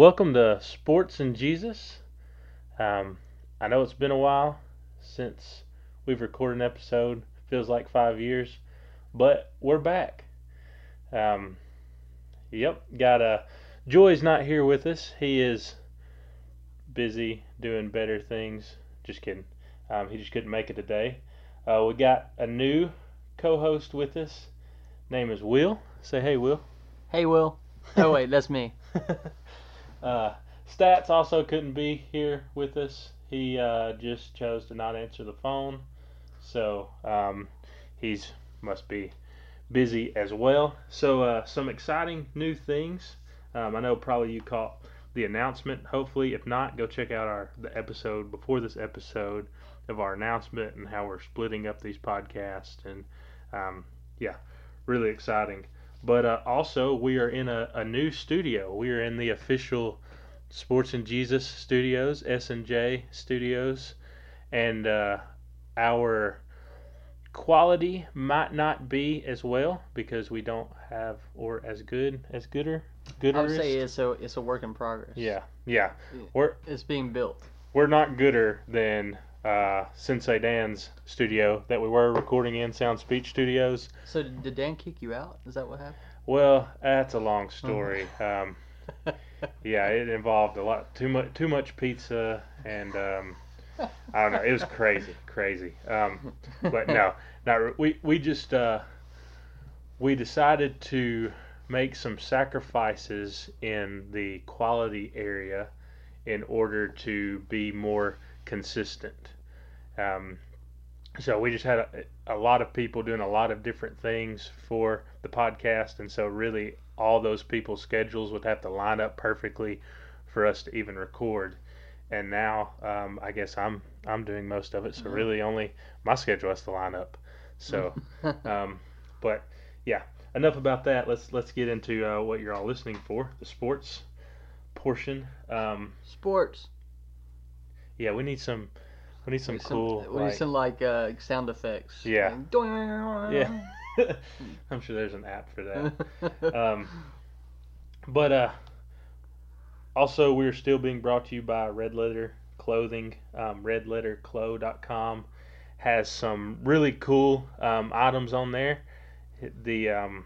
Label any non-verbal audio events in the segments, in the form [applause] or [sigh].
welcome to Sports and Jesus. Um, I know it's been a while since we've recorded an episode. Feels like five years, but we're back. Um, yep, got a Joy's not here with us. He is busy doing better things. Just kidding. Um, he just couldn't make it today. Uh, we got a new co-host with us. Name is Will. Say hey, Will. Hey, Will. Oh wait, that's me. [laughs] uh, Stats also couldn't be here with us. He uh, just chose to not answer the phone, so um, he's must be busy as well. So uh, some exciting new things. Um, I know probably you caught the announcement. Hopefully, if not, go check out our the episode before this episode of our announcement and how we're splitting up these podcasts and um, yeah, really exciting. But uh, also, we are in a, a new studio. We are in the official Sports and Jesus Studios, S and J Studios, and uh, our quality might not be as well because we don't have or as good as gooder gooder. I would say it's a it's a work in progress. Yeah, yeah. We're It's being built. we're not gooder than uh, Sensei Dan's studio that we were recording in Sound Speech Studios. So did Dan kick you out? Is that what happened? Well, that's a long story. [laughs] Um, yeah, it involved a lot too much too much pizza and um, I don't know. It was crazy, crazy. Um, but no, not we we just uh, we decided to make some sacrifices in the quality area in order to be more consistent. Um, so we just had a, a lot of people doing a lot of different things for the podcast, and so really all those people's schedules would have to line up perfectly for us to even record. And now um, I guess I'm I'm doing most of it, so really only my schedule has to line up. So, [laughs] um, but yeah, enough about that. Let's let's get into uh, what you're all listening for, the sports portion. Um, Sports. Yeah, we need some we need some We cool. we need some like uh, sound effects. Yeah. Like, yeah, [laughs] [laughs] I'm sure there's an app for that. [laughs] Um, but uh, also, we're still being brought to you by Red Letter Clothing. Um, RedLetterClo.com has some really cool um, items on there. The um,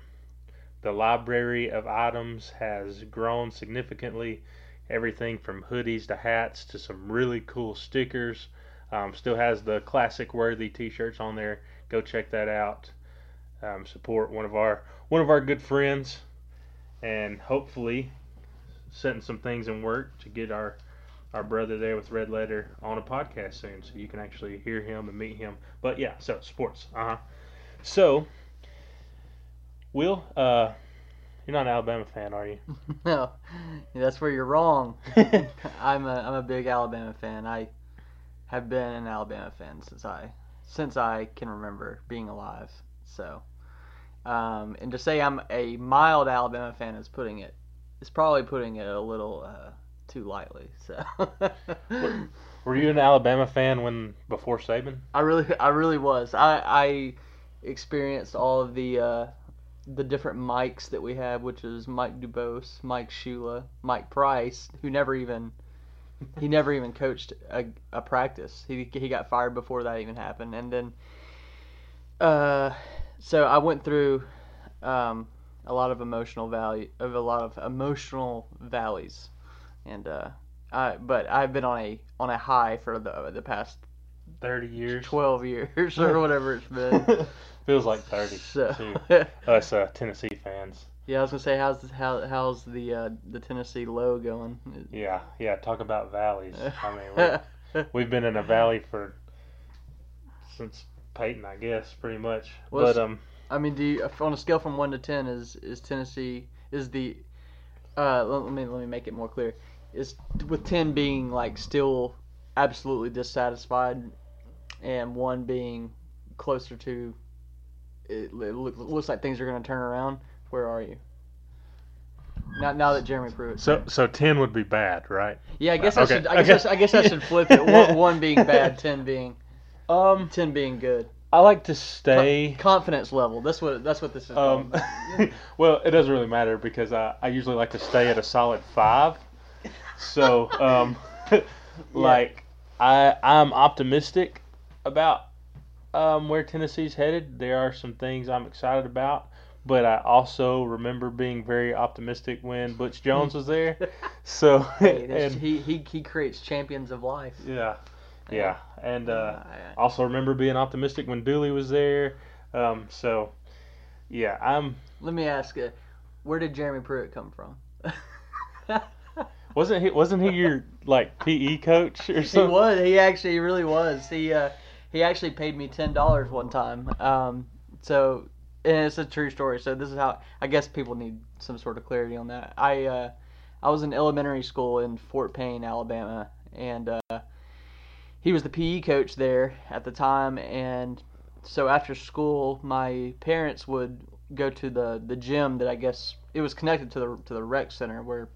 the library of items has grown significantly. Everything from hoodies to hats to some really cool stickers. Um, still has the classic worthy T-shirts on there. Go check that out. Um, support one of our one of our good friends, and hopefully setting some things in work to get our our brother there with Red Letter on a podcast soon, so you can actually hear him and meet him. But yeah, so sports, uh huh. So, Will, uh, you're not an Alabama fan, are you? [laughs] no, that's where you're wrong. [laughs] I'm a I'm a big Alabama fan. I have been an Alabama fan since I since I can remember being alive. So, um, and to say I'm a mild Alabama fan is putting it is probably putting it a little uh, too lightly. So, [laughs] Were you an Alabama fan when before Saban? I really I really was. I I experienced all of the uh, the different mics that we have, which is Mike Dubose, Mike Shula, Mike Price, who never even he never even coached a, a practice. He he got fired before that even happened, and then uh, so I went through um, a lot of emotional value of a lot of emotional valleys, and uh, I but I've been on a on a high for the the past Thirty years. twelve years [laughs] or whatever it's been. [laughs] Feels like thirty. So too. [laughs] Us uh, Tennessee fans. yeah, I was gonna say how's how how's the uh, the Tennessee low going? Yeah, yeah. Talk about valleys. [laughs] I mean, we, we've been in a valley for since Peyton, I guess, pretty much. Well, but um, I mean, do you on a scale from one to ten is is Tennessee is the uh let, let me let me make it more clear is with ten being like still absolutely dissatisfied and one being closer to it, it look, looks like things are going to turn around. Where are you? Now, now that Jeremy Pruitt. so so ten would be bad, right? yeah, I guess I Okay, should. I guess, okay. I, I guess I should flip it. One, [laughs] one being bad, ten being Um, ten being good. I like to stay. Confidence level. That's what that's what this is. Um, [laughs] well, it doesn't really matter because I, I usually like to stay at a solid five. So, [laughs] um, like, I I'm optimistic about um, where Tennessee's headed. There are some things I'm excited about, but I also remember being very optimistic when Butch Jones was there. [laughs] So, Hey, [laughs] and he, he he creates champions of life. yeah, yeah, and uh, I- also remember being optimistic when Dooley was there. Um, so, yeah, I'm. let me ask you, where did Jeremy Pruitt come from? Wasn't he? Wasn't he your like PE coach or something? he was. He actually really was. He uh, he actually paid me ten dollars one time. Um, so and it's a true story. So this is how I guess people need some sort of clarity on that. I uh, I was in elementary school in Fort Payne, Alabama, and uh, he was the PE coach there at the time. And so after school, my parents would go to the the gym that I guess it was connected to the to the rec center where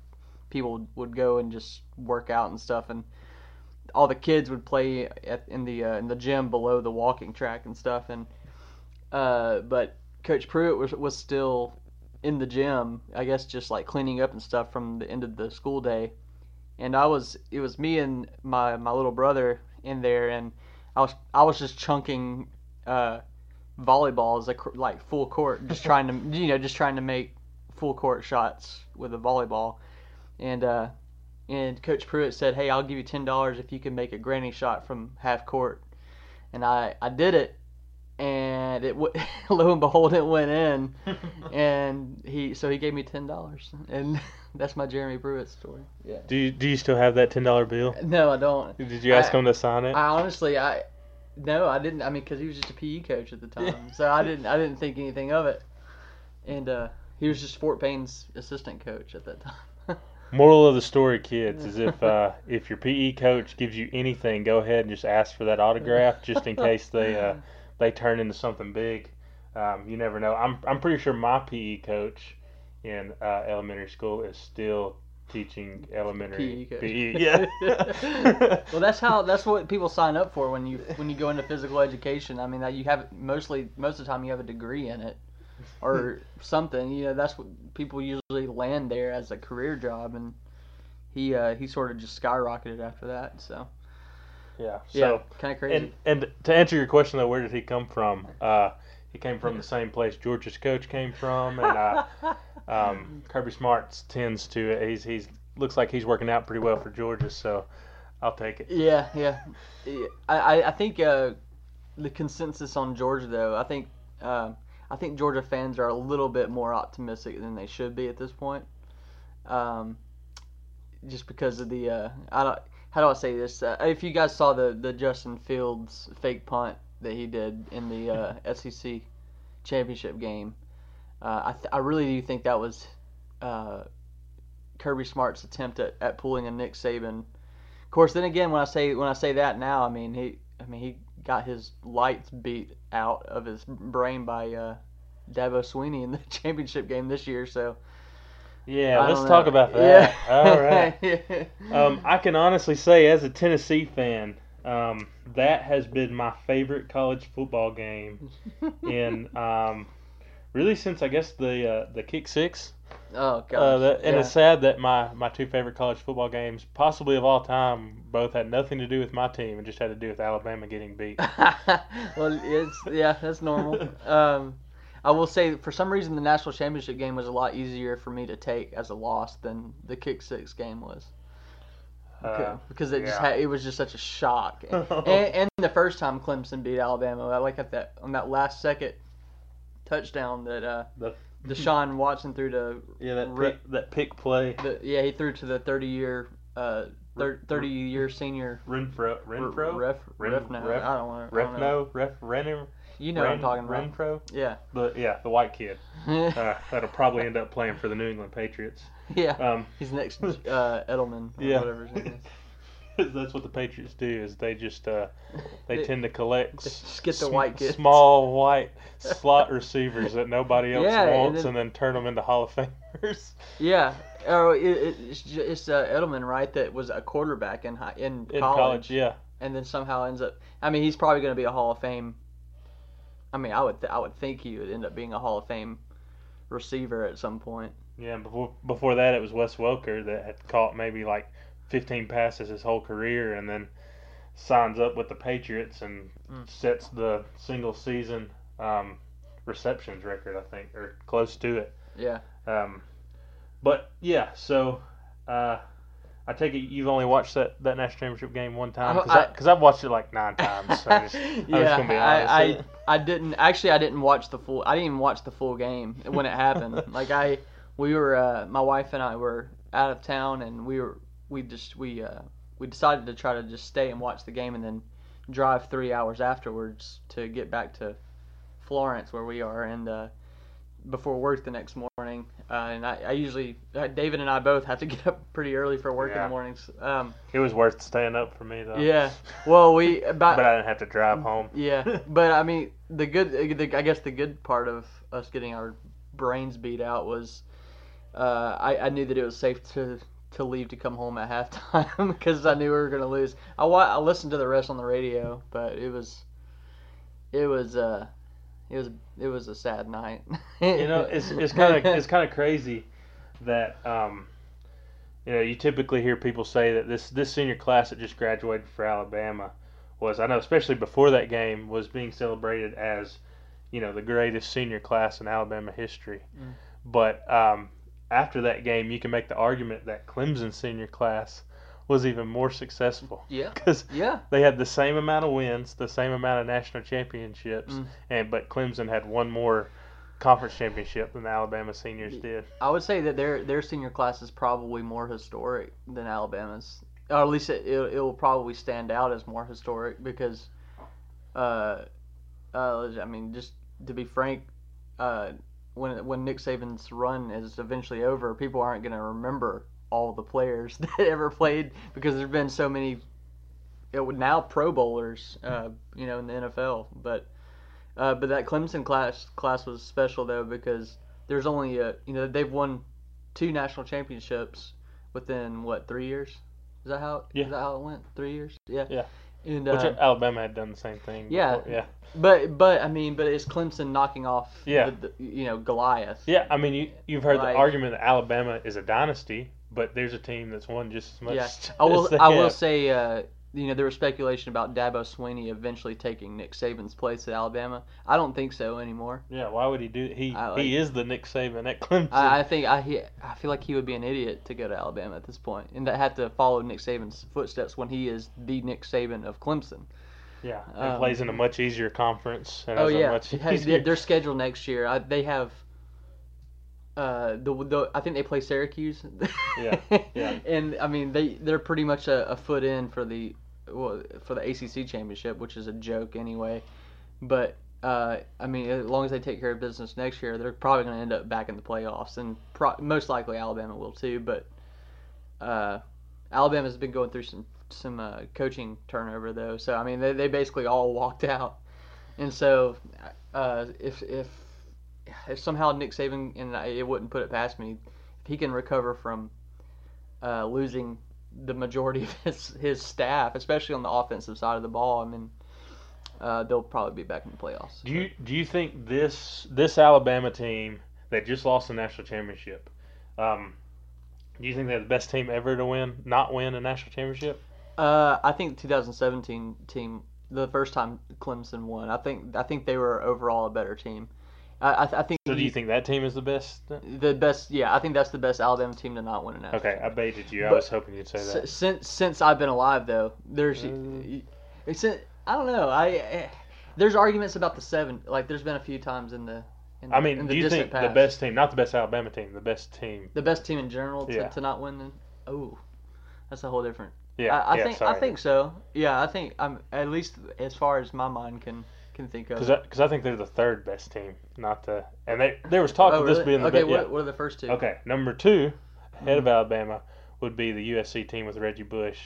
people would go and just work out and stuff and all the kids would play at, in the uh, in the gym below the walking track and stuff and uh, but coach Pruitt was was still in the gym I guess just like cleaning up and stuff from the end of the school day. And I was it was me and my my little brother in there and I was I was just chunking uh, volleyballs like like full court just trying to [laughs] you know just trying to make full court shots with a volleyball. And uh, and Coach Pruitt said, "Hey, I'll give you ten dollars if you can make a granny shot from half court." And I I did it, and it w- [laughs] lo and behold, it went in. [laughs] and he so he gave me ten dollars, and [laughs] that's my Jeremy Pruitt story. Yeah. Do you, do you still have that ten dollar bill? No, I don't. Did you ask I- him to sign it? I honestly I no, I didn't. I mean, because he was just a PE coach at the time, so I didn't I didn't think anything of it. And uh, he was just Fort Payne's assistant coach at that time. Moral of the story, kids, is if [laughs] uh, if your PE coach gives you anything, go ahead and just ask for that autograph, just in case they uh, [laughs] they turn into something big. Um, you never know. I'm I'm pretty sure my PE coach in uh, elementary school is still teaching elementary PE. PE. [laughs] Yeah. well, that's how that's what people sign up for when you when you go into physical education. I mean, that you have mostly most of the time you have a degree in it or [laughs] something. You know, that's what people usually land there as a career job, and he uh, he sort of just skyrocketed after that. So yeah. yeah, So kind of crazy. and and to answer your question though, where did he come from? Uh, he came from the same place Georgia's coach came from, and uh, [laughs] um, Kirby Smarts tends to he's he's looks like he's working out pretty well for Georgia, so I'll take it. Yeah, yeah. I, I think uh, the consensus on Georgia, though, I think uh, I think Georgia fans are a little bit more optimistic than they should be at this point. Um, just because of the uh, I don't how do I say this? Uh, if you guys saw the the Justin Fields fake punt that he did in the uh, [laughs] SEC championship game, uh, I th- I really do think that was uh, Kirby Smart's attempt at, at pulling a Nick Saban of course, then again, when I say when I say that now, I mean he, I mean he got his lights beat out of his brain by uh, Dabo Swinney in the [laughs] championship game this year. So Yeah, let's talk about that. Yeah. All [laughs] right. Um, I can honestly say, as a Tennessee fan, um, that has been my favorite college football game [laughs] in um, really since I guess the uh, the kick six. Oh gosh. Uh, that, and yeah. it's sad that my, my two favorite college football games, possibly of all time, both had nothing to do with my team and just had to do with Alabama getting beat. [laughs] well, it's yeah, that's normal. [laughs] Um, I will say, for some reason, the national championship game was a lot easier for me to take as a loss than the kick six game was. Uh, because it just had, it was just such a shock. [laughs] and, and the first time Clemson beat Alabama, I like at that on that last second touchdown that uh, The- Deshaun Watson threw to yeah, that pick, that pick play. the yeah he threw to the thirty year uh thir- thirty year senior Renfrow, Renfrow, ref Ren- ref no ref- I don't want. Refno, Ref, Renner, you know what I'm talking about Renfrow. yeah The yeah, the white kid. [laughs] Uh, that'll probably end up playing for the New England Patriots. yeah Um, he's next [laughs] uh, Edelman or Yeah. whatever [laughs] that's what the Patriots do. Is they just uh, they They- tend to collect just get the sm- white kids. small white slot receivers that nobody else Yeah, and wants, then- and then turn them into Hall of Famers. [laughs] Yeah, oh, it, it, it's it's uh, Edelman, right? That was a quarterback in high, in, In college, college, yeah. and then somehow ends up. I mean, he's probably going to be a Hall of Fame. I mean, I would th- I would think he would end up being a Hall of Fame receiver at some point. Yeah, before before that it was Wes Welker that had caught maybe like 15 passes his whole career, and then signs up with the Patriots and Mm. sets the single season um, receptions record, I think, or close to it. Yeah. Um, but yeah, so uh, I take it you've only watched that, that national championship game one time because because I've watched it like nine [laughs] times. So just, yeah, gonna be I. I I didn't actually I didn't watch the full I didn't even watch the full game when it happened. [laughs] like I we were uh, my wife and I were out of town and we were we just we uh, we decided to try to just stay and watch the game and then drive three hours afterwards to get back to Florence where we are and uh, before work the next morning. Uh, and I, I usually uh, David and I both have to [laughs] get up pretty early for work in the mornings. Um, it was worth staying up for me though. yeah. Well, we [laughs] about But I didn't have to drive home. [laughs] yeah, but I mean, the good, the, I guess the good part of us getting our brains beat out was, uh, I, I knew that it was safe to to leave to come home at halftime [laughs] because I knew we were gonna lose. I wa- I listened to the rest on the radio, but it was, it was, uh, it was, it was a sad night. you know, it's it's kind of it's kind of crazy that um, you know you typically hear people say that this this senior class that just graduated for Alabama was I know especially before that game was being celebrated as you know the greatest senior class in Alabama history, Mm. but um, after that game you can make the argument that Clemson senior class was even more successful yeah, [laughs] because yeah, they had the same amount of wins, the same amount of national championships, Mm. and but Clemson had one more conference championship than the Alabama seniors did. I would say that their their senior class is probably more historic than Alabama's, or at least it it, it will probably stand out as more historic because, uh, uh, I mean, just to be frank, uh, when when Nick Saban's run is eventually over, people aren't going to remember all the players [laughs] that ever played because there's been so many. It would now Pro Bowlers, uh, you know, in the NFL, but. Uh, but that Clemson class class was special though because there's only a you know they've won two national championships within what three years? Is that how? Yeah. Is that how it went? Three years? Yeah. Yeah. And Which uh, Alabama had done the same thing. Yeah. before. yeah, but but I mean, but it's Clemson knocking off Yeah. the, the, you know Goliath. yeah. I mean, you you've heard Like- the argument that Alabama is a dynasty, but there's a team that's won just as much. Yeah. as [laughs] I will I will say uh, you know there was speculation about Dabo Swinney eventually taking Nick Saban's place at Alabama. I don't think so anymore. Yeah, why would he do? He I like- he is the Nick Saban at Clemson. I, I think I he, I feel like he would be an idiot to go to Alabama at this point and that have to follow Nick Saban's footsteps when he is the Nick Saban of Clemson. yeah, and um, plays in a much easier conference. Oh yeah, [laughs] easier- their schedule next year. I, they have. Uh, the, the I think they play Syracuse. Yeah, [laughs] yeah. and I mean they they're pretty much a, a foot in for the well, for the ACC championship, which is a joke anyway. But uh, I mean, as long as they take care of business next year, they're probably going to end up back in the playoffs, and pro- most likely Alabama will too. But uh, Alabama's been going through some some uh, coaching turnover though, so I mean they they basically all walked out, and so uh, if if if somehow Nick Saban and I, it wouldn't put it past me, if he can recover from uh, losing the majority [laughs] of his his staff, especially on the offensive side of the ball, I mean uh, they'll probably be back in the playoffs. Do you do you think this this Alabama team that just lost the national championship? Um, do you think they're the best team ever to win, not win a national championship? Uh, I think the 2017 team, the first time Clemson won, I think I think they were overall a better team. I, I, I think So do you think that team is the best? the best? Yeah, I think that's the best Alabama team to not win a national. Okay, I baited you. I was hoping you'd say that. Since since I've been alive, though, there's Mm. I don't know. I eh, there's arguments about the seven. Like there's been a few times in the. In the I mean, in do you think the best team, not the best Alabama team, the best team? the best team in general to, Yeah. to not win? The, oh, that's a whole different. Yeah, I, I yeah, think sorry. I think so. Yeah, I think I'm at least as far as my mind can can think of. because I, I think they're the third best team, not the. And they there was talk oh, of this being the okay. best. What, Yeah. what are the first two? Okay, number two, ahead of Mm-hmm. Alabama, would be the USC team with Reggie Bush.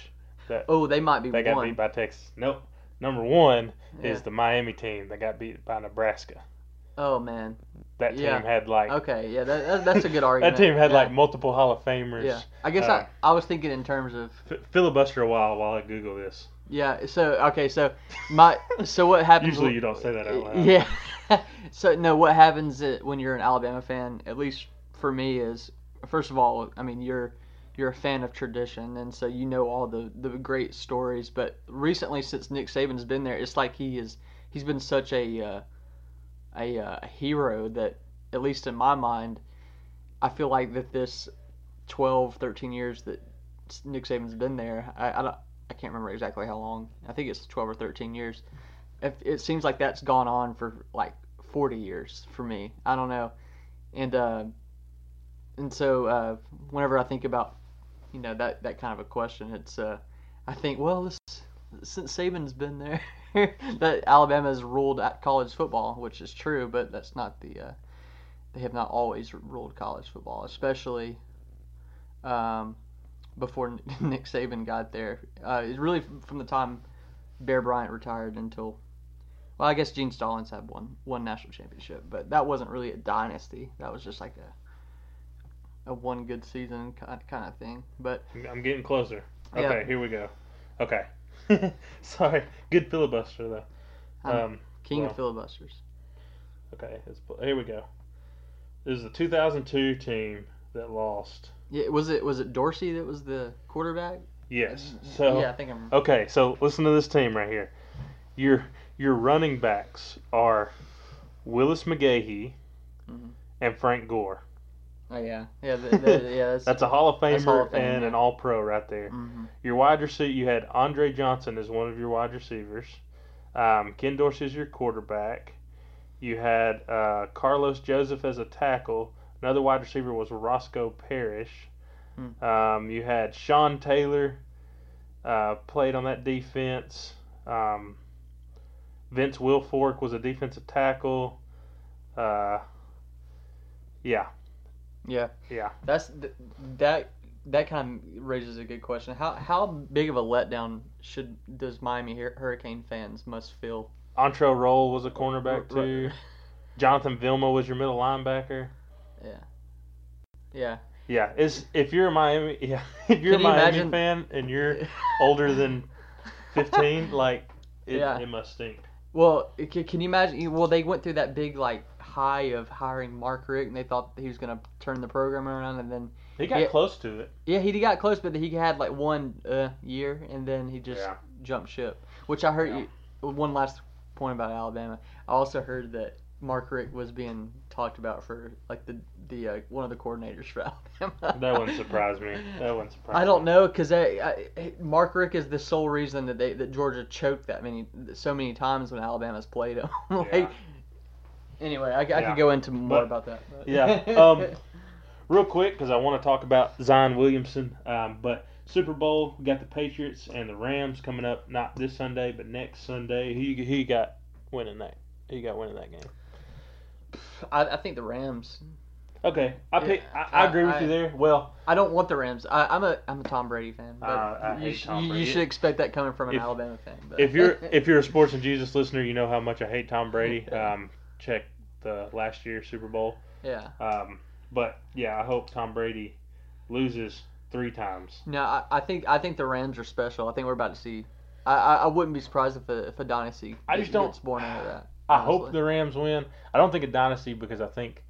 That Oh, they might be they got one. beat by Texas. Nope. Number one Yeah. is the Miami team that got beat by Nebraska. Oh man. That team Yeah. had like Okay. Yeah, that, that, that's a good [laughs] argument. that team had yeah. like multiple Hall of Famers. Yeah. I guess uh, I I was thinking in terms of F- filibuster a while while I Google this. Yeah. So okay. So my so what [laughs] happens? Usually you don't say that out loud. Yeah. [laughs] so no, what happens when you're an Alabama fan? At least for me, is first of all, I mean you're you're a fan of tradition, and so you know all the the great stories. But recently, since Nick Saban's been there, it's like he is he's been such a uh, a, uh, hero that at least in my mind, I feel like that this 12, 13 years that Nick Saban's been there, I, I, don't, I can't remember exactly how long. I think it's 12 or 13 years. If, it seems like that's gone on for like 40 years for me. I don't know. And uh, and so uh, whenever I think about you know that that kind of a question, it's uh, I think well this since Saban's been there, [laughs] that Alabama has ruled at college football, which is true, but that's not the uh, they have not always ruled college football, especially um, before [laughs] Nick Saban got there. Uh, it's really from the time Bear Bryant retired until well, I guess Gene Stallings had one one national championship, but that wasn't really a dynasty. That was just like a a one good season kind of thing. But I'm getting closer. Okay, yeah. here we go. Okay. [laughs] Sorry, good filibuster though. Um, king well, of filibusters. Okay, here we go. This is the 2002 team that lost. Yeah, was it was it Dorsey that was the quarterback? Yes. So yeah, I think I'm. Okay, so listen to this team right here. Your your running backs are Willis McGahee mm-hmm. and Frank Gore. Oh yeah, yeah, the, the, yeah. [laughs] That's, that's, a Hall of Famer Hall of Fame, and yeah. an All Pro right there. Mm-hmm. Your wide receiver, you had Andre Johnson as one of your wide receivers. Um, Ken Dorsey is your quarterback. You had uh, Carlos Joseph as a tackle. Another wide receiver was Roscoe Parrish. Hmm. Um, you had Sean Taylor uh, played on that defense. Um, Vince Wilfork was a defensive tackle. Uh, yeah. Yeah. Yeah. That's th- that that kind of raises a good question. How how big of a letdown should does Miami Hurricane fans must feel? Antrel Rolle was a cornerback too. Jonathan Vilma was your middle linebacker. Yeah. Yeah. Yeah. Is if you're a Miami [laughs] yeah if you're Can a Miami imagine... fan and you're [laughs] older than fifteen, like it, yeah. it must stink. Well, can you imagine? Well, they went through that big like high of hiring Mark Richt, and they thought he was going to turn the program around, and then he got close to it. Yeah, he got close, but he had like one uh, year, and then he just yeah. jumped ship. Which I heard. Yeah. You, one last point about Alabama. I also heard that Mark Richt was being talked about for like the the uh, one of the coordinators for [laughs] Alabama. that wouldn't surprise me. That wouldn't surprise. I don't know because Mark Richt is the sole reason that they that Georgia choked that many so many times when Alabama's played them. [laughs] like, yeah. Anyway, I, I yeah. could go into more but, about that. But. yeah. Um, real quick because I want to talk about Zion Williamson, um, but. Super Bowl, we got the Patriots and the Rams coming up, not this Sunday, but next Sunday. Who he got winning that? Who got winning that game? I, I think the Rams. Okay, I pick. I, I, agree with I, you there. Well, I don't want the Rams. I, am a I'm a Tom Brady fan. But uh, you, Tom Brady. you should expect that coming from an if, Alabama fan. But. If you're [laughs] if you're a Sports and Jesus listener, you know how much I hate Tom Brady. [laughs] Um, check the last year Super Bowl. Yeah. Um, but yeah, I hope Tom Brady loses three times. No, I, I think I think the Rams are special. I think we're about to see. I, I, wouldn't be surprised if a, if a dynasty I just don't, born out of that. I hope the Rams win. I don't think a dynasty because I think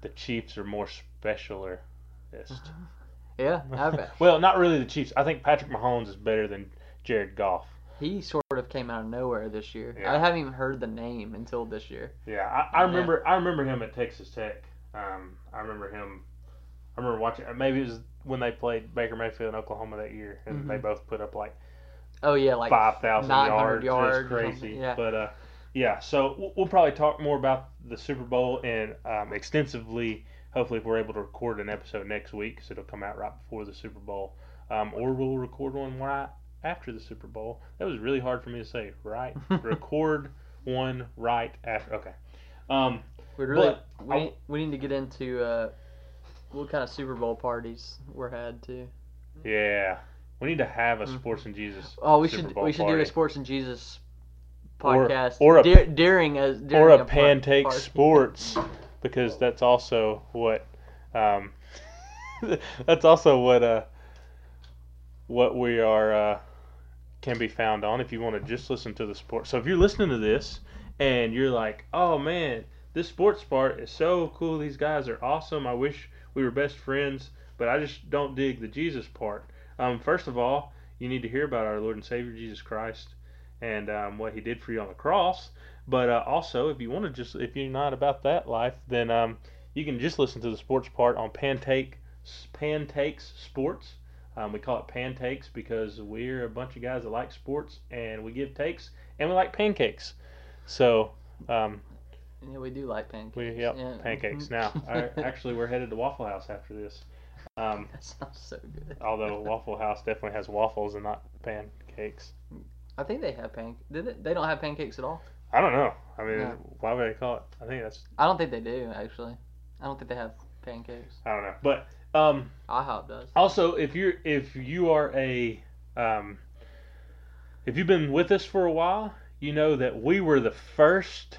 the Chiefs are more specialist. [laughs] Yeah, [laughs] well, not really the Chiefs. I think Patrick Mahomes is better than Jared Goff. He sort of came out of nowhere this year. Yeah. I haven't even heard the name until this year. Yeah, I, I remember. Yeah. I remember him at Texas Tech. Um, I remember him. I remember watching. Maybe it was when they played Baker Mayfield in Oklahoma that year, and mm-hmm. they both put up like. Oh yeah, like five thousand yards. yards. It's crazy. Yeah. But uh, yeah, so we'll probably talk more about the Super Bowl and um, extensively. Hopefully, if we're able to record an episode next week, because it'll come out right before the Super Bowl, um, or we'll record one right after the Super Bowl. That was really hard for me to say. Right, [laughs] record one right after. Okay. Um, we really we, I, we need to get into uh, what kind of Super Bowl parties we're had too. Yeah, we need to have a mm-hmm. Sports and Jesus. Oh, we Super should Bowl we should party. do a Sports and Jesus podcast or, or a, de- during a during or a, a pancake sports because that's also what um, [laughs] that's also what uh what we are uh, can be found on if you want to just listen to the sport. So if you're listening to this and you're like, oh man, this sports part is so cool. These guys are awesome. I wish we were best friends, but I just don't dig the Jesus part. Um, first of all, you need to hear about our Lord and Savior Jesus Christ and um, what He did for you on the cross. But uh, also, if you want to just, if you're not about that life, then um, you can just listen to the sports part on Pantake, Pantakes Sports. Um, we call it Pantakes because we're a bunch of guys that like sports and we give takes and we like pancakes. So, um, Yeah, we do like pancakes. we yep, Yeah. pancakes. [laughs] Now, I, actually, we're headed to Waffle House after this. Um, that sounds so good. although Waffle House definitely has waffles and not pancakes. I think they have pancakes. Did they? They don't have pancakes at all. I don't know. I mean, why would they call it? I think that's I don't think they do actually. I don't think they have pancakes. I don't know. But um, IHOP does. also, if you're if you are a um, if you've been with us for a while, you know that we were the first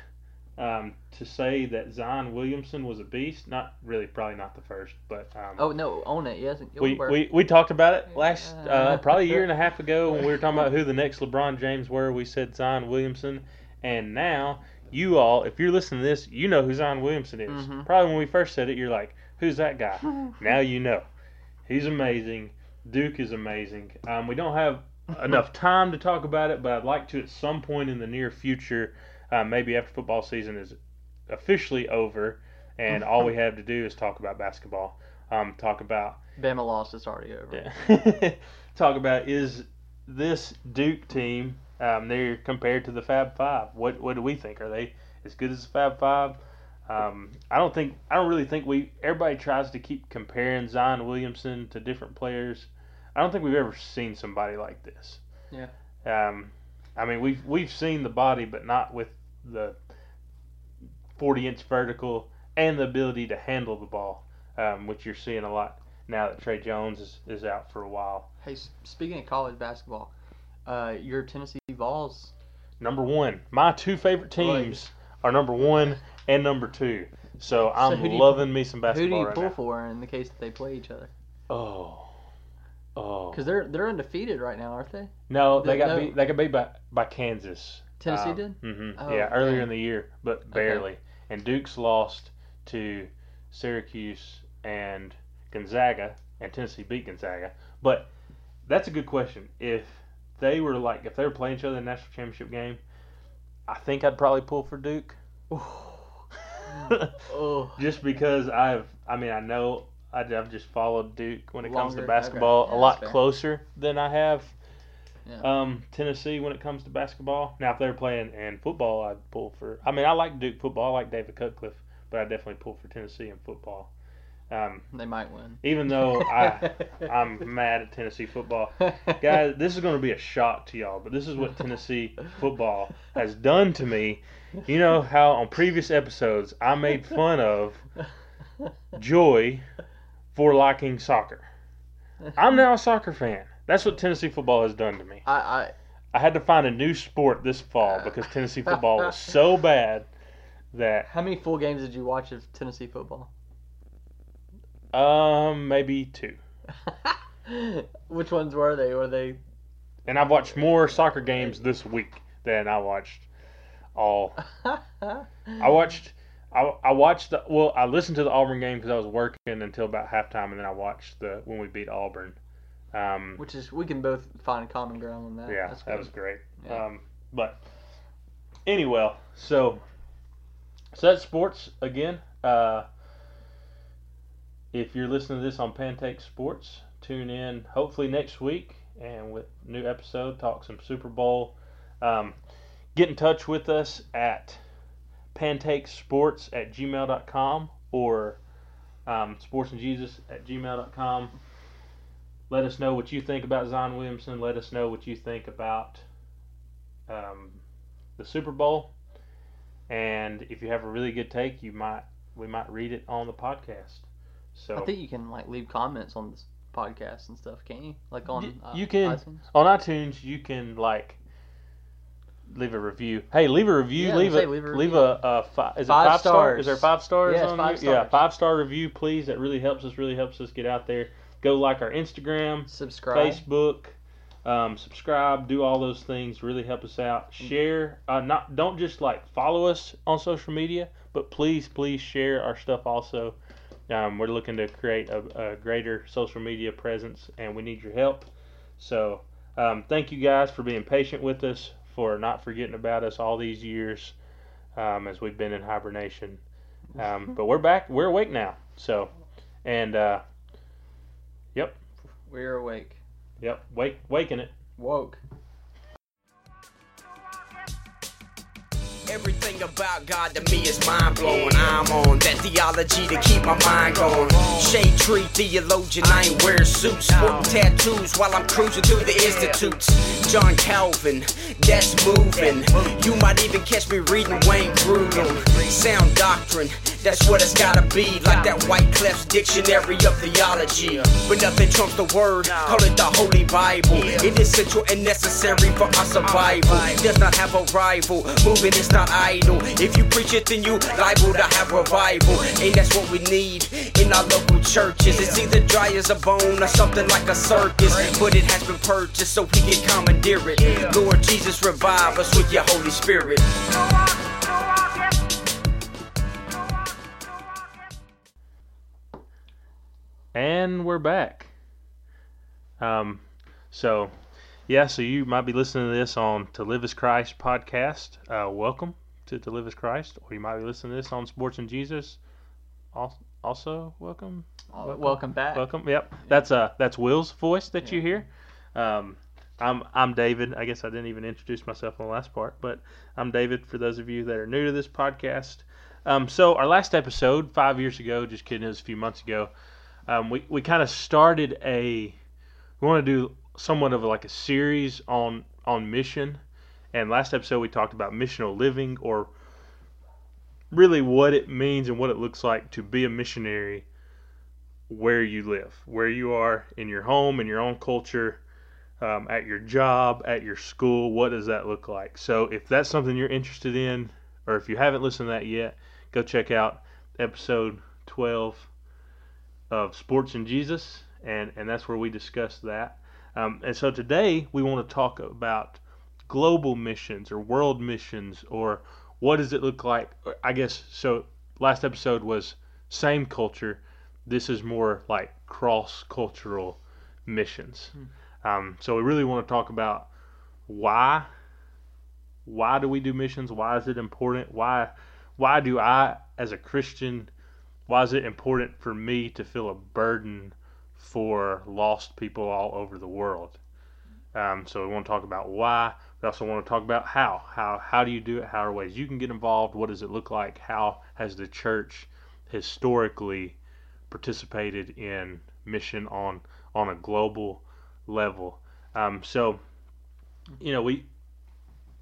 um, to say that Zion Williamson was a beast. Not really, probably not the first, but um, Oh no, own it. Yes, we, we we talked about it last uh, probably a year and a half ago when we were talking about who the next LeBron James were. We said Zion Williamson, and now you all, if you're listening to this, you know who Zion Williamson is. Mhm. Probably when we first said it, you're like, "Who's that guy?" [laughs] now you know. He's amazing. Duke is amazing. Um, we don't have enough time to talk about it, but I'd like to at some point in the near future, uh, maybe after football season is officially over, and all we have to do is talk about basketball. Um, talk about Bama lost. It's already over. yeah. [laughs] talk about is this Duke team um, they're compared to the Fab Five? What what do we think? Are they as good as the Fab Five? Um, I don't think I don't really think we everybody tries to keep comparing Zion Williamson to different players. I don't think we've ever seen somebody like this. Yeah. Um, I mean we've we've seen the body, but not with the forty inch vertical and the ability to handle the ball, um, which you're seeing a lot now that Tre Jones is, is out for a while. Hey, speaking of college basketball, uh, your Tennessee Vols. Number one, my two favorite teams are number one and number two. So I'm who do you- loving me some Who do basketball you right pull for in the case that they play each other? Oh, oh. Because they're they're undefeated right now, aren't they? No, they got no. beat. They got beat by by Kansas. Tennessee did. hmm Oh, yeah, earlier in the year, but barely. And Duke's lost to Syracuse and Gonzaga, and Tennessee beat Gonzaga. But that's a good question. If they were like, if they were playing each other in the national championship game, I think I'd probably pull for Duke. oh, [laughs] just because I've, I mean, I know I- I've just followed Duke when it comes to basketball okay. a lot closer than I have Yeah. um, Tennessee when it comes to basketball. Now, if they're playing and football, I'd pull for. I mean, I like Duke football. I like David Cutcliffe, but I definitely pull for Tennessee in football. Um, they might win. even though [laughs] I, I'm mad at Tennessee football, guys, this is going to be a shock to y'all, but this is what Tennessee football has done to me. You know how on previous episodes I made fun of Joy for liking soccer. I'm now a soccer fan. That's what Tennessee football has done to me. I, I I had to find a new sport this fall because Tennessee football was [laughs] so bad that how many full games did you watch of Tennessee football? um maybe two. [laughs] Which ones were they? Were they? And I've watched more soccer games this week than I watched all. [laughs] I watched. I, I watched the well. I listened to the Auburn game because I was working until about halftime, and then I watched the when we beat Auburn. Um, Which is we can both find common ground on that. yeah, That's that was great. Yeah. Um, but anyway, so so that's sports again. Uh, if you're listening to this on Pantake Sports, tune in hopefully next week and with new episode talk some Super Bowl. Um, get in touch with us at pantakesports at gmail.com or um, sportsandjesus at gmail.com. Let us know what you think about Zion Williamson. Let us know what you think about um, the Super Bowl. And if you have a really good take, you might we might read it on the podcast. So I think you can like leave comments on this podcast and stuff, can't you? Like on uh, you can. iTunes? on iTunes you can like leave a review. Hey, leave a review. Yeah, leave a leave a leave a, a five. Is Five it five stars? stars. Is there five stars Yes, on five you? Yeah, five star review, please. That really helps us. Really helps us get out there. Go like our Instagram, Subscribe. Facebook, um, subscribe, do all those things. Really help us out. Share. Uh, not don't just like follow us on social media, but please, please share our stuff also. Um, we're looking to create a, a greater social media presence, and we need your help. So, um, thank you guys for being patient with us, for not forgetting about us all these years um, as we've been in hibernation. Um, [laughs] but we're back. We're awake now. So, and uh, yep, We're awake. yep, wake, waking it. Woke. Everything about God to me is mind blowing. I'm on that theology to keep my mind going. Shade tree theologian, I ain't wearing suits. Sporting tattoos while I'm cruising through the institutes. John Calvin, that's moving. You might even catch me reading Wayne Grudem. Sound doctrine, that's what it's gotta be. Like that Wycliffe's dictionary of theology. But nothing trumps the word, call it the Holy Bible. It is essential and necessary for our survival. Does not have a rival, moving is not idle. If you preach it, then you liable to have revival. And that's what we need in our local churches. It's either dry as a bone or something like a circus. But it has been purchased so we can commandeer it. Lord Jesus, revive us with your Holy Spirit. And we're back. Um, so, yeah, so you might be listening to this on To Live as Christ podcast. Uh, welcome to To Live as Christ. Or you might be listening to this on Sports and Jesus. Al- Also, welcome. Welcome, back. Welcome. Yep. That's uh that's Will's voice that you hear. Um, I'm I'm David. I guess I didn't even introduce myself in the last part, but I'm David. For those of you that are new to this podcast, um, so our last episode five years ago, just kidding, it was a few months ago. Um, we we kind of started a we want to do somewhat of like a series on on mission, and last episode we talked about missional living or really what it means and what it looks like to be a missionary where you live, where you are in your home, in your own culture, um, at your job, at your school. What does that look like? So, if that's something you're interested in, or if you haven't listened to that yet, go check out episode 12 of Sports and Jesus, and, and that's where we discuss that. Um, and so today we want to talk about global missions or world missions, or what does it look like? I guess so. Last episode was same culture this is more like cross cultural missions. Um, so we really want to talk about why why do we do missions? Why is it important? Why why do I as a Christian why is it important for me to feel a burden for lost people all over the world? Um, so we want to talk about why. We also want to talk about how. How how do you do it? How are ways you can get involved? What does it look like? How has the church historically participated in mission on on a global level. Um, so, you know, we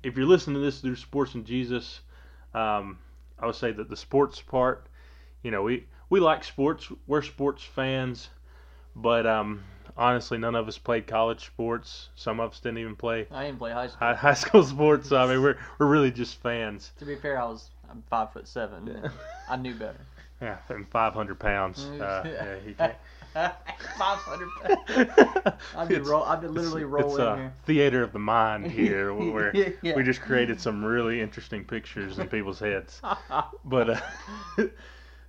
if you're listening to this through Sports and Jesus, um, I would say that the sports part, you know, we we like sports. We're sports fans, but um, honestly, none of us played college sports. Some of us didn't even play I didn't play high school. high, high school sports. So, I mean, we're we're really just fans. To be fair, I was I'm five foot seven. and I knew better. Yeah, and 500 pounds. [laughs] Uh, yeah, you can't. Five hundred. I've been roll. I've been literally it's, rolling it's a here. theater of the mind [laughs] here, where Yeah. we just created some really interesting pictures in people's heads. [laughs] But uh,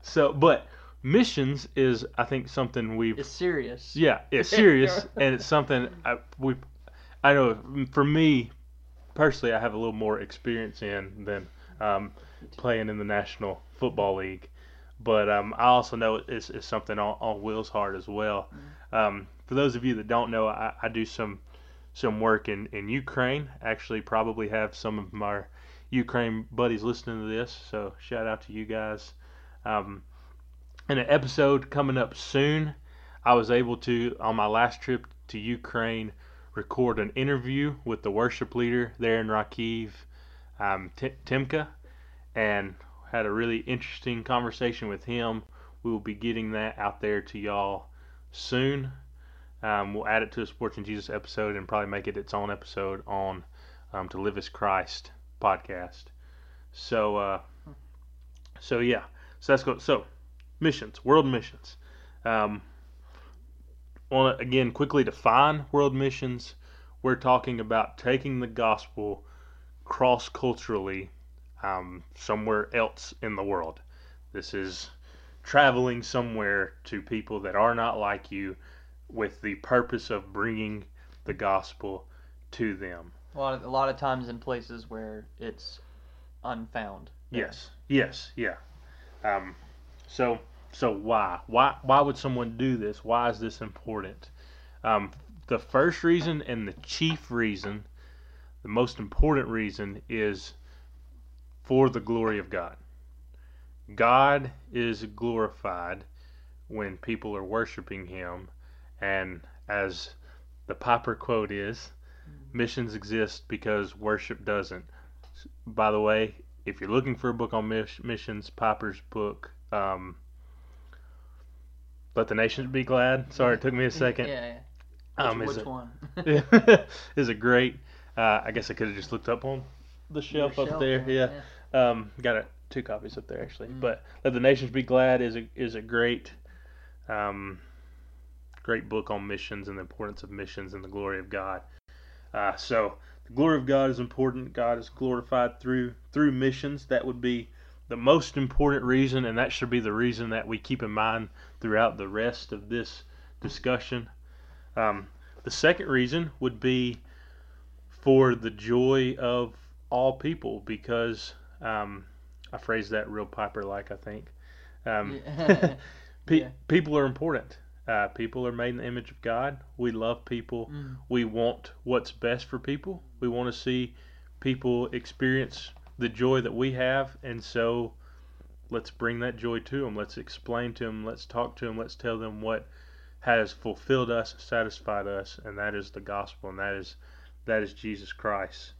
so, but missions is, I think, something we've It's serious. yeah, it's serious, [laughs] and it's something I, we. I know for me personally, I have a little more experience in than um, playing in the National Football League, but um, I also know it's, it's something on, on Will's heart as well. Um, for those of you that don't know, I, I do some some work in, in Ukraine. Actually, probably have some of my Ukraine buddies listening to this, so shout out to you guys. Um, in an episode coming up soon, I was able to, on my last trip to Ukraine, record an interview with the worship leader there in Rakiv, um, T- Timka, and had a really interesting conversation with him. We will be getting that out there to y'all soon. Um, we'll add it to the Sports and Jesus episode and probably make it its own episode on um, to Live as Christ podcast. So, uh, so yeah, so that's good. So, missions, world missions. Um, want to again quickly define world missions. We're talking about taking the gospel cross culturally um, somewhere else in the world. This is traveling somewhere to people that are not like you with the purpose of bringing the gospel to them. A lot of a lot of times in places where it's unfound. Yes. Yes. Yeah. Um, so so why why why would someone do this? Why is this important? Um, the first reason and the chief reason, the most important reason is for the glory of God. God is glorified when people are worshiping Him, and as the Piper quote is, missions exist because worship doesn't. By the way, if you're looking for a book on miss- missions, Piper's book, um, "Let the Nations Be Glad." Sorry, it took me a second. Yeah. yeah. Um, Which, is which a, one? [laughs] is a great. Uh, I guess I could have just looked up on the shelf Your up shelf, there. Yeah. Um, got a, two copies up there actually. Mm. But "Let the Nations Be Glad" is a is a great, um, great book on missions and the importance of missions and the glory of God. Uh, so the glory of God is important. God is glorified through through missions. That would be the most important reason, and that should be the reason that we keep in mind throughout the rest of this discussion. Um, the second reason would be for the joy of all people, because um, I phrased that real Piper like, I think. Um, Yeah. [laughs] [laughs] pe- Yeah. People are important. Uh, people are made in the image of God. We love people. Mm. We want what's best for people. We want to see people experience the joy that we have, and so let's bring that joy to them. Let's explain to them. Let's talk to them. Let's tell them what has fulfilled us, satisfied us, and that is the gospel, and that is that is Jesus Christ.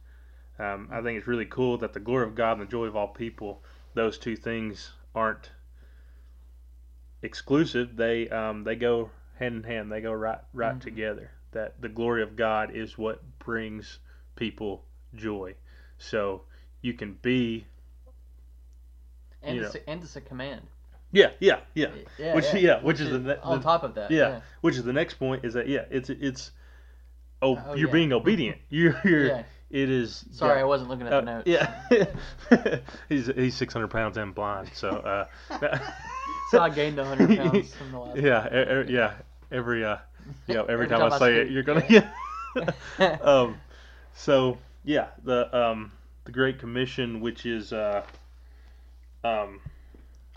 Um, I think it's really cool that the glory of God and the joy of all people, those two things aren't exclusive. They um, they go hand in hand. They go right right Mhm. together. That the glory of God is what brings people joy. So you can be and, it's, a, and it's a command. yeah yeah yeah Yeah, Which- yeah, yeah, which is the ne- on the- top of that. yeah. Yeah. which is the next point is that yeah it's it's oh, Oh, you're yeah. being obedient. [laughs] You're, you're it is Sorry, yeah. I wasn't looking at Uh, the notes. Yeah, [laughs] he's he's 600 pounds and blind. So uh, [laughs] So I gained 100 pounds from the last. yeah, e- e- yeah. Every uh, you know, every, Every time, time I I say it, you're gonna yeah. yeah. um, so yeah, the um, the Great Commission, which is uh, um,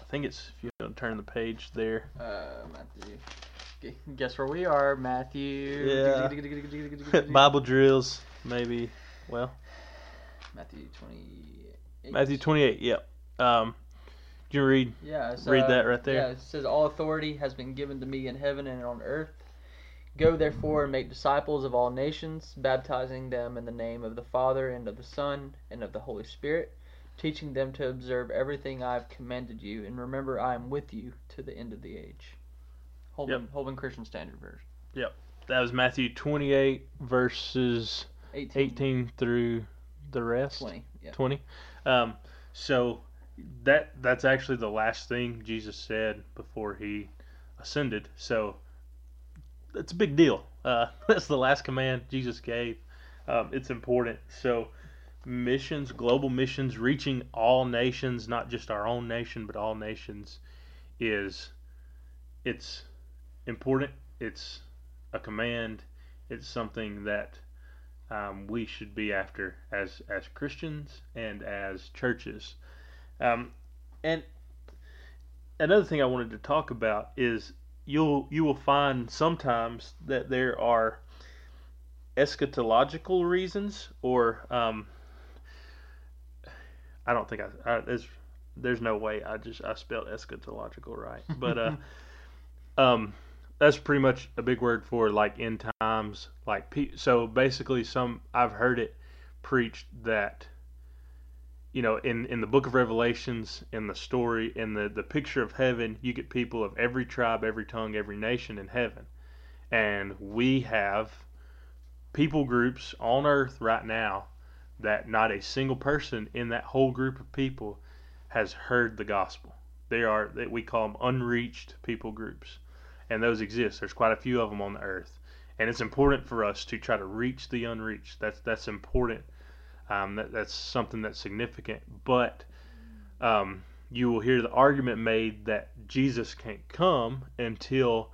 I think it's if you don't turn the page there. Uh, Matthew. Gu- Guess where we are, Matthew. Yeah. Bible drills, maybe. Well, Matthew 28. Matthew 28. Yep. Um, you read? Yeah, Read uh, that right there. Yeah, it says, All authority has been given to me in heaven and on earth. Go therefore and make disciples of all nations, baptizing them in the name of the Father and of the Son and of the Holy Spirit, teaching them to observe everything I have commanded you. And remember, I am with you to the end of the age. Holman, Holman Christian Standard Version. Yep. That was Matthew 28 verses 18, 18 through the rest. 20. Yeah. 20. Um, so that that's actually the last thing Jesus said before he ascended. So it's a big deal. Uh, [laughs] that's the last command Jesus gave. Um, it's important. So missions, global missions, reaching all nations, not just our own nation, but all nations, is it's important. It's a command. It's something that um, we should be after as as Christians and as churches. Um, and another thing I wanted to talk about is you'll you will find sometimes that there are eschatological reasons or um, I don't think I, I there's there's no way I just I spelled eschatological right, [laughs] but uh, um, that's pretty much a big word for like end times like so basically some I've heard it preached that you know in in the book of revelations in the story in the the picture of heaven you get people of every tribe every tongue every nation in heaven and we have people groups on earth right now that not a single person in that whole group of people has heard the gospel they are that we call them unreached people groups and those exist. There's quite a few of them on the earth, and it's important for us to try to reach the unreached. That's that's important. Um, that, that's something that's significant. But um, you will hear the argument made that Jesus can't come until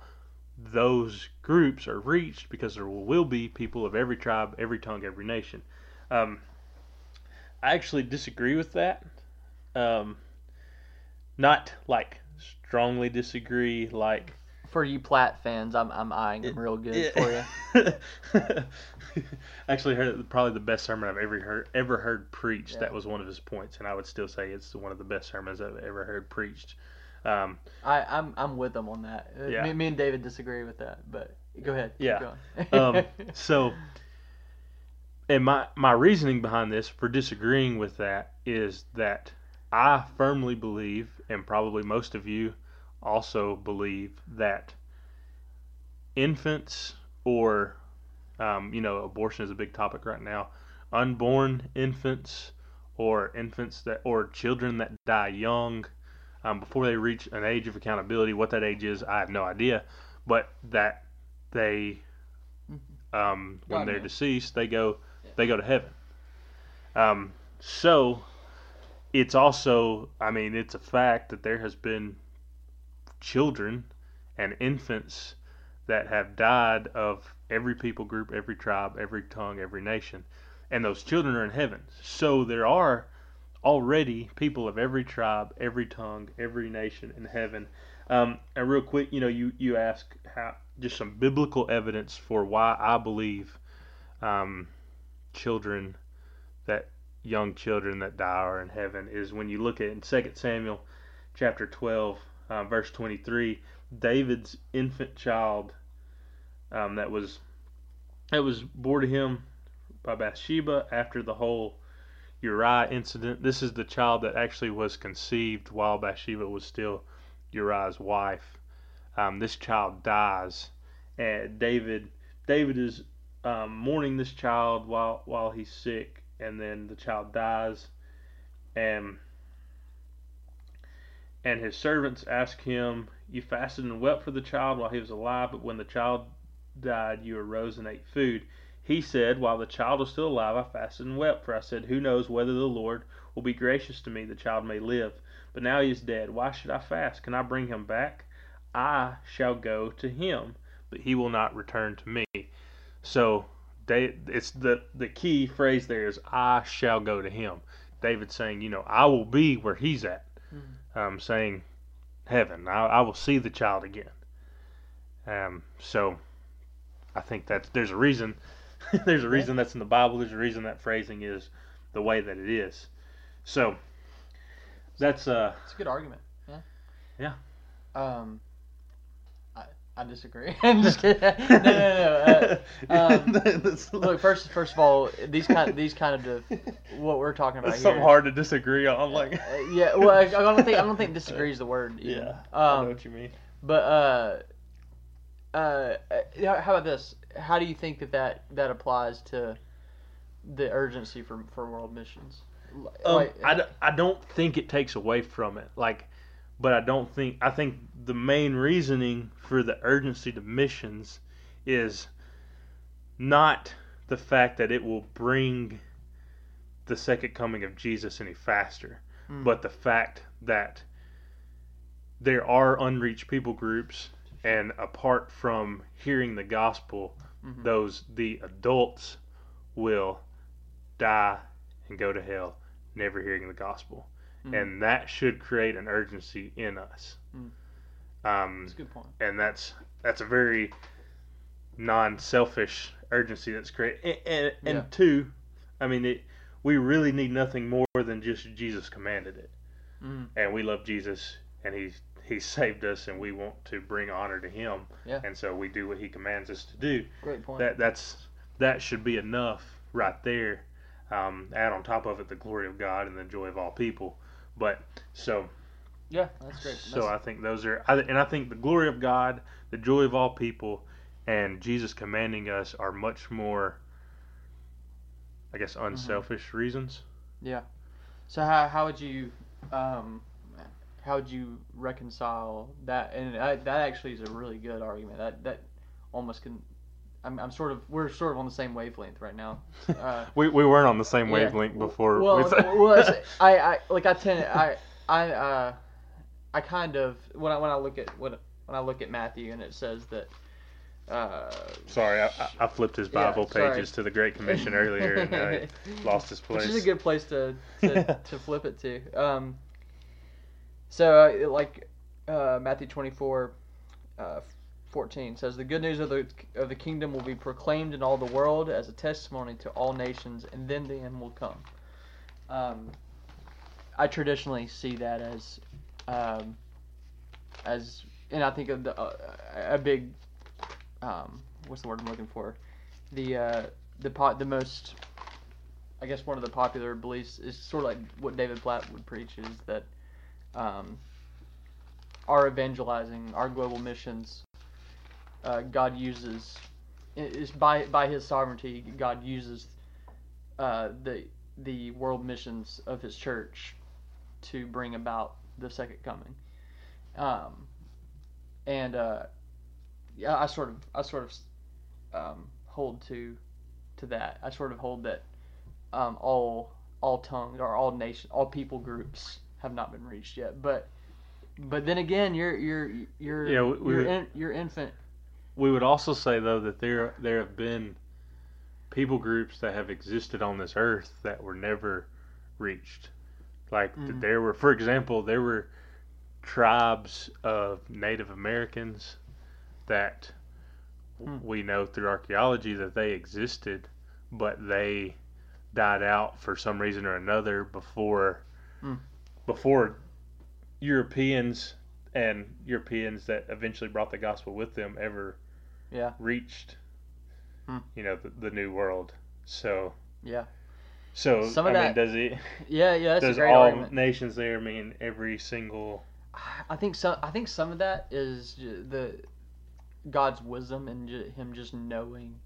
those groups are reached because there will be people of every tribe, every tongue, every nation. Um, I actually disagree with that. Um, not like strongly disagree, like For you Platt fans, I'm I'm eyeing them real good Yeah. for you. [laughs] [laughs] Actually, heard probably the best sermon I've ever heard ever heard preached. Yeah. That was one of his points, and I would still say it's one of the best sermons I've ever heard preached. Um, I I'm I'm with them on that. Uh, Yeah. Me, me and David disagree with that, but go ahead. Yeah. [laughs] um, [laughs] so, and my my reasoning behind this for disagreeing with that is that I firmly believe, and probably most of you also believe that infants or um, you know abortion is a big topic right now. Unborn infants or infants that or children that die young um, before they reach an age of accountability what that age is i have no idea. But that they um, when I they're mean- deceased they go they go to heaven. Um, so it's also i mean it's a fact that there has been children and infants that have died of every people group, every tribe, every tongue, every nation. And those children are in heaven. So there are already people of every tribe, every tongue, every nation in heaven. Um, and real quick, you know, you, you ask how just some biblical evidence for why I believe um, children that young children that die are in heaven is when you look at in 2 Samuel chapter 12 uh, verse 23 David's infant child um, that was that was born to him by Bathsheba after the whole Uriah incident. This is the child that actually was conceived while Bathsheba was still Uriah's wife. Um, this child dies, and David David is um, mourning this child while while he's sick, and then the child dies, and and his servants ask him, You fasted and wept for the child while he was alive, but when the child died, you arose and ate food. He said, While the child was still alive, I fasted and wept, for I said, Who knows whether the Lord will be gracious to me, the child may live. But now he is dead. Why should I fast? Can I bring him back? I shall go to him, but he will not return to me. So, they, it's the the key phrase there is I shall go to him. David saying, you know, I will be where he's at um, saying heaven. I, I will see the child again. Um, so I think that there's a reason. [laughs] there's a reason that's in the Bible. There's a reason that phrasing is the way that it is. So that's uh It's a good argument. Yeah. Yeah. Um, I I disagree. [laughs] I'm just kidding. [laughs] No, no, no. Uh, um, look, first first of all, these kind these kind of what we're talking about that's here. something hard to disagree on. Like Uh, yeah. Well, I, I don't think I don't think disagree is the word. even. yeah, I Um, know what you mean. But uh, uh, uh, how about this? How do you think that that, that applies to the urgency for for world missions? Um, Like, I, d- I don't think it takes away from it. Like, but I don't think I think the main reasoning for the urgency to missions is not the fact that it will bring the second coming of Jesus any faster, Mm. but the fact that there are unreached people groups, and apart from hearing the gospel, Mhm. those the adults will die and go to hell, never hearing the gospel, Mhm. and that should create an urgency in us. Mm. Um, that's a good point. and that's that's a very non-selfish urgency that's great. And, and, and Yeah. two, I mean, it, we really need nothing more than just Jesus commanded it, Mm. and we love Jesus, and he's he saved us, and we want to bring honor to him, Yeah. and so we do what he commands us to do. Great point. That that's that should be enough right there. Um, add on top of it the glory of God and the joy of all people. But so yeah, that's great. so That's- I think those are, and I think the glory of God, the joy of all people, and Jesus commanding us are much more, I guess, Mm-hmm. unselfish reasons. Yeah. So how how would you um how would you reconcile that? And I, that actually is a really good argument. That that almost can. I'm, I'm sort of we're sort of on the same wavelength right now. [laughs] Uh, We, we weren't on the same Yeah. wavelength before. well, we well, [laughs] I, I like I tend I I uh, I kind of when I when I look at when when I look at Matthew and it says that. Uh, Sorry, I, I- I flipped his Bible sorry. pages to the Great Commission earlier and uh, [laughs] lost his place. Which is a good place to to, to flip it to. Um, so, uh, like uh, Matthew 24, uh, 14 says, "The good news of the of the kingdom will be proclaimed in all the world as a testimony to all nations, and then the end will come." Um, I traditionally see that as, um, as, and I think of the, uh, a big, um, what's the word I'm looking for? The uh, the po- the most I guess one of the popular beliefs is sort of like what David Platt would preach is that um, our evangelizing, our global missions, uh, God uses is by by His sovereignty. God uses uh, the the world missions of His church to bring about the second coming. Um, and uh, yeah, I sort of I sort of um, hold to to that. I sort of hold that um, all all tongues or all nation all people groups have not been reached yet. But but then again, you're you're you're Yeah, we- would- in, infant. We would also say though that there there have been people groups that have existed on this earth that were never reached. Like Mhm. there were, for example, there were tribes of Native Americans that Hmm. we know through archaeology that they existed, but they died out for some reason or another before Hmm. Before Europeans and Europeans that eventually brought the gospel with them ever Yeah. reached Hmm. you know the, the new world so Yeah. so Some of I mean that- does it Yeah, yeah, that's does a great all argument. nations there mean every single I think some. I think some of that is the God's wisdom and Him just knowing.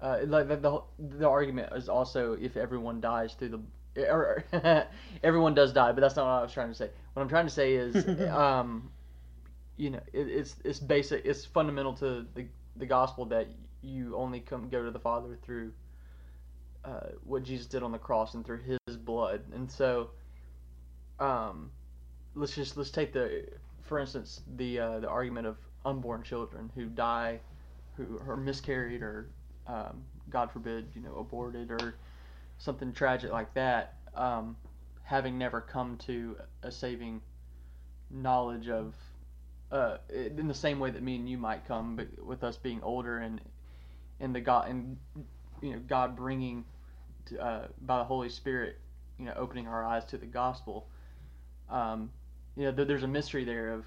Uh, like the, the the argument is also if everyone dies through the [laughs] or everyone does die, but that's not what I was trying to say. What I'm trying to say is, [laughs] um, you know, it, it's it's basic. It's fundamental to the the gospel that you only come go to the Father through uh, what Jesus did on the cross and through His blood, and so. Um, let's just let's take the for instance the uh, the argument of unborn children who die who are miscarried or um, God forbid you know aborted or something tragic like that um, having never come to a saving knowledge of uh, in the same way that me and you might come but with us being older and and the God and you know God bringing to, uh, by the Holy Spirit you know opening our eyes to the gospel um, you know, there, there's a mystery there of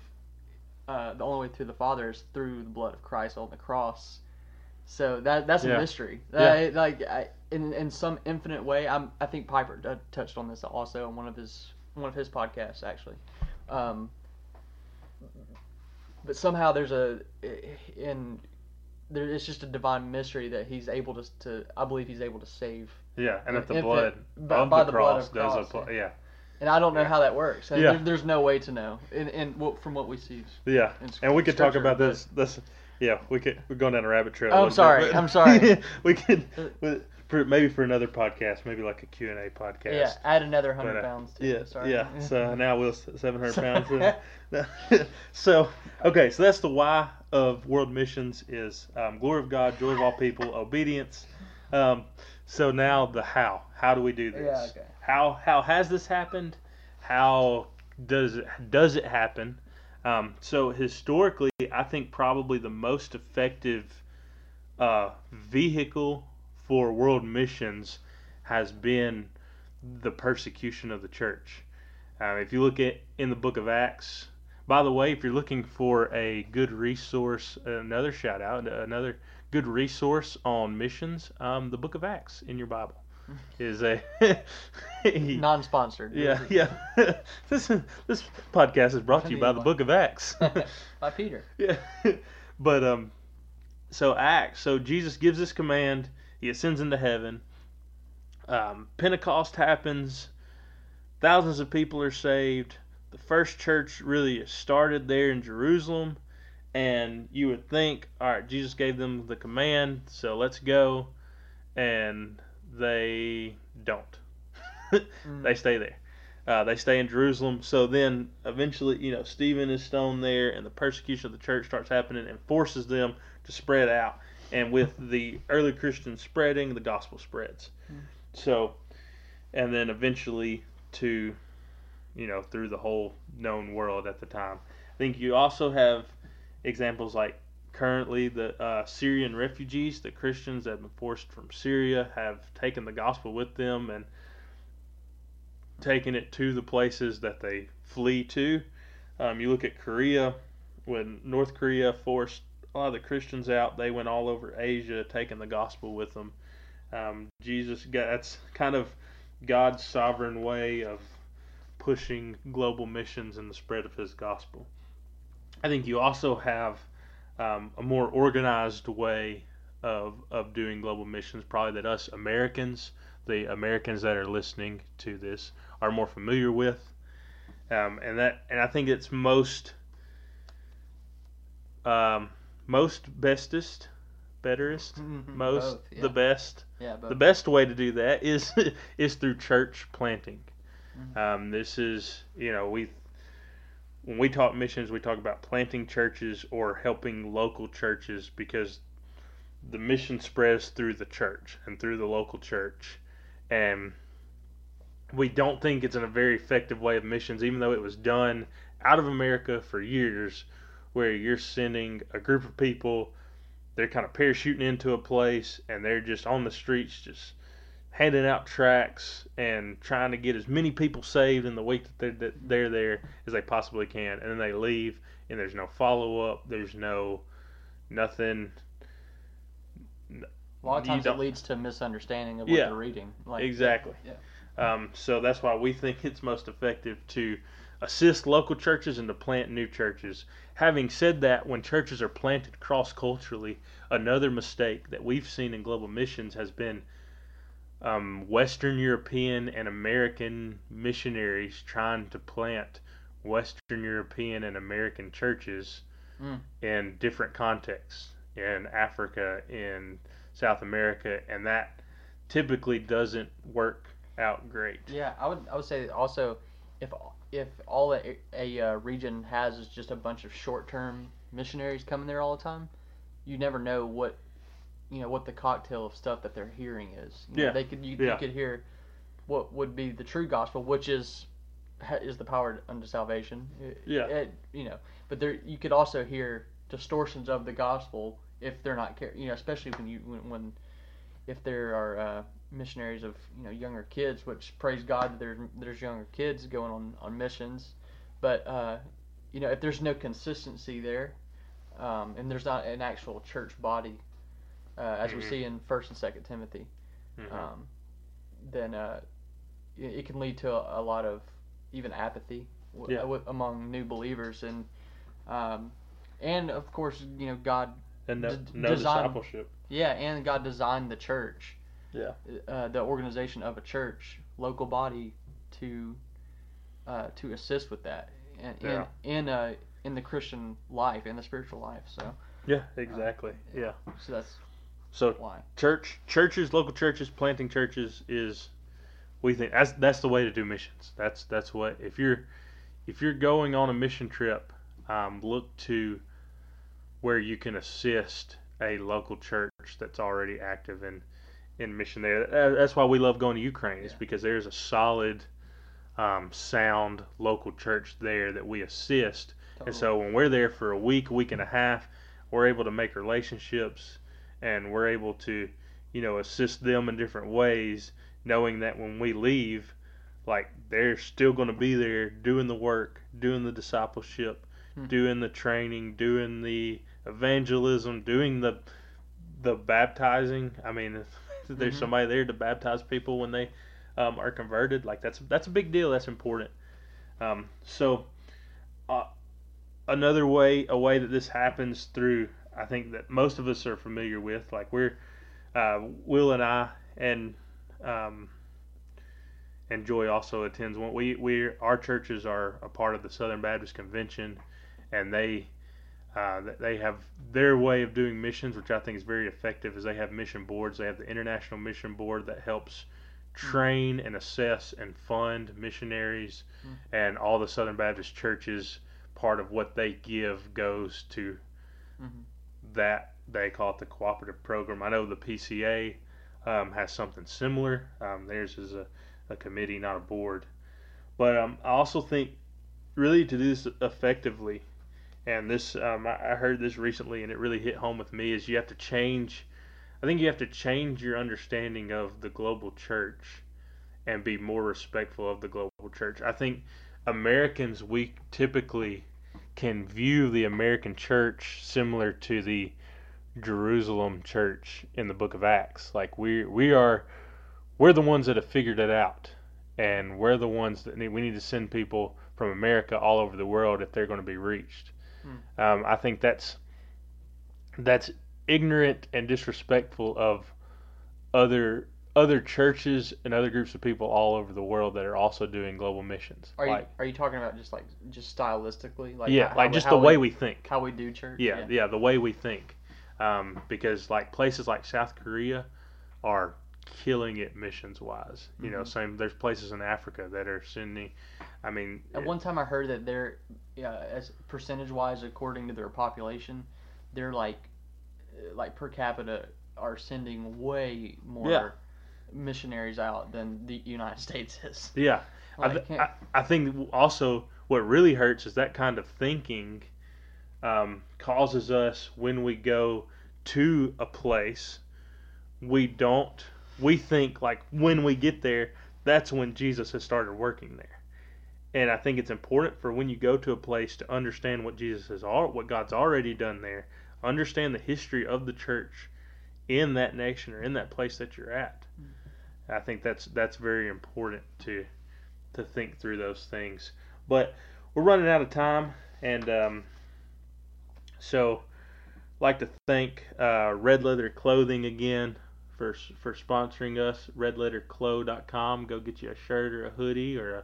uh, the only way through the Father is through the blood of Christ on the cross. So that that's Yeah. a mystery. Yeah. Like I, in in some infinite way, I'm I think Piper uh, touched on this also on one of his one of his podcasts actually. Um, but somehow there's a in there it's just a divine mystery that he's able to to I believe he's able to save. yeah and that the blood by- of by the the blood cross of does cross, apply yeah And I don't know Yeah. how that works. Yeah. there, there's no way to know. And, and from what we see. yeah and we could talk about this this yeah we could we're going down a rabbit trail Oh, I'm sorry, bit, I'm sorry. [laughs] we could for, maybe for another podcast maybe like a Q&A podcast Yeah, add another hundred uh, pounds to Yeah. Sorry. yeah. So [laughs] now we'll seven hundred pounds. [laughs] so okay, so that's the why of world missions is um, glory of God, joy of all people, obedience. Um, so now the how. How do we do this? Yeah, okay. How how has this happened? How does it does it happen? Um, so historically, I think probably the most effective uh, vehicle for world missions has been the persecution of the church. Uh, if you look at in the book of Acts, by the way, if you're looking for a good resource, another shout out, another good resource on missions, um, the book of Acts in your Bible is a [laughs] Non-sponsored. yeah yeah. [laughs] this this podcast is brought to you by the book of Acts. [laughs] By Peter. Yeah. but um so Acts, so Jesus gives this command, he ascends into heaven. Um, Pentecost happens, thousands of people are saved. The first church really started there in Jerusalem, and you would think, all right, Jesus gave them the command, so let's go, and they don't. [laughs] they stay there. Uh, they stay in Jerusalem. So then eventually, you know, Stephen is stoned there, and the persecution of the church starts happening and forces them to spread out. And with [laughs] the early Christians spreading, the gospel spreads. So, and then eventually to, you know, through the whole known world at the time. I think you also have examples like currently the uh, Syrian refugees, the Christians that have been forced from Syria, have taken the gospel with them and taken it to the places that they flee to. Um, you look at Korea, when North Korea forced a lot of the Christians out, they went all over Asia, taking the gospel with them. Um, Jesus, that's kind of God's sovereign way of pushing global missions and the spread of His gospel. I think you also have um, a more organized way of of doing global missions, probably that us Americans, the Americans that are listening to this, are more familiar with, um, and that and I think it's most um, most bestest, betterest, Mhm, most both, yeah. the best. Yeah, The best way to do that is [laughs] is through church planting. Mhm. Um, this is you know we when we talk missions, we talk about planting churches or helping local churches because the mission spreads through the church and through the local church, and we don't think it's in a very effective way of missions, even though it was done out of America for years, where you're sending a group of people, they're kind of parachuting into a place and they're just on the streets, just handing out tracts and trying to get as many people saved in the week that they're, that they're there as they possibly can, and then they leave and there's no follow up, there's no nothing. a lot of times it leads to misunderstanding of what Yeah. they're reading. Like Exactly. Yeah. Um, so that's why we think it's most effective to assist local churches and to plant new churches. Having said that, when churches are planted cross culturally, another mistake that we've seen in global missions has been um, Western European and American missionaries trying to plant Western European and American churches Mm. in different contexts in Africa, in South America, and that typically doesn't work out great. Yeah, I would I would say also if if all a, a uh, region has is just a bunch of short term missionaries coming there all the time, you never know what you know what the cocktail of stuff that they're hearing is. You know, Yeah. they could you, Yeah. you could hear what would be the true gospel, which is is the power unto salvation. Yeah. it- you know, but there you could also hear distortions of the gospel if they're not care. You know, especially when you when, when if there are uh, missionaries of you know younger kids, which praise God that there's there's younger kids going on on missions, but uh, you know if there's no consistency there, um, and there's not an actual church body, uh, as we Mhm. see in First and Second Timothy, Mhm. um, then uh, it, can lead to a, a lot of even apathy w- Yeah. w- among new believers and. Um, and of course, you know, God and no, d- no design- discipleship. yeah, and God designed the church. Yeah. Uh, the organization of a church, local body, to uh, to assist with that, and Yeah. in in uh, in the Christian life, in the spiritual life. So Yeah, exactly. Yeah. so that's So why. church churches, local churches, planting churches is we think that's that's the way to do missions. That's that's what if you're if you're going on a mission trip, um, look to where you can assist a local church that's already active in in mission there. That's why we love going to Ukraine. Is Yeah. because there's a solid, um, sound local church there that we assist. And so when we're there for a week, week and a half, we're able to make relationships and we're able to, you know, assist them in different ways, knowing that when we leave, like they're still going to be there doing the work, doing the discipleship, Hmm. doing the training, doing the evangelism, doing the the baptizing. I mean, if [laughs] there's Mhm. somebody there to baptize people when they um, are converted, like that's that's a big deal. That's important. Um, so, uh, another way, a way that this happens through, I think that most of us are familiar with, like we're uh, Will and I and um, and Joy also attends one. We we our churches are a part of the Southern Baptist Convention, and they uh, they have their way of doing missions, which I think is very effective. Is they have mission boards. They have the International Mission Board that helps train and assess and fund missionaries, and all the Southern Baptist churches. Part of what they give goes to Mhm. That they call it the cooperative program. I know the PCA um, has something similar. Um, theirs is a, a committee, not a board. But um, I also think really to do this effectively, and this um, I, I heard this recently, and it really hit home with me, is you have to change. I think you have to change your understanding of the global church and be more respectful of the global church. I think Americans we typically can view the American church similar to the Jerusalem church in the book of Acts. Like we we are we're the ones that have figured it out and we're the ones that need, we need to send people from America all over the world if they're going to be reached. Um, I think that's that's ignorant and disrespectful of other other churches and other groups of people all over the world that are also doing global missions. Are you like are you talking about just like just stylistically, like yeah, how- like just we- the way we think. how we do church? Yeah, yeah, the way we think. Um, because like places like South Korea are killing it missions wise. You know, Mhm. same. There's places in Africa that are sending. I mean, At one time, I heard that they're, yeah, as percentage wise, according to their population, they're like, like per capita are sending way more Yeah. Missionaries out than the United States is. yeah. I, th- I, I think also what really hurts is that kind of thinking um, causes us when we go to a place, we don't. We think like when we get there, that's when Jesus has started working there. And I think it's important for when you go to a place to understand what Jesus has all what God's already done there, understand the history of the church in that nation or in that place that you're at. I think that's that's very important to to think through those things. But we're running out of time, and um, so like to thank uh, Red Letter Clothing again for for sponsoring us. RedLetterClo.com. Go get you a shirt or a hoodie or a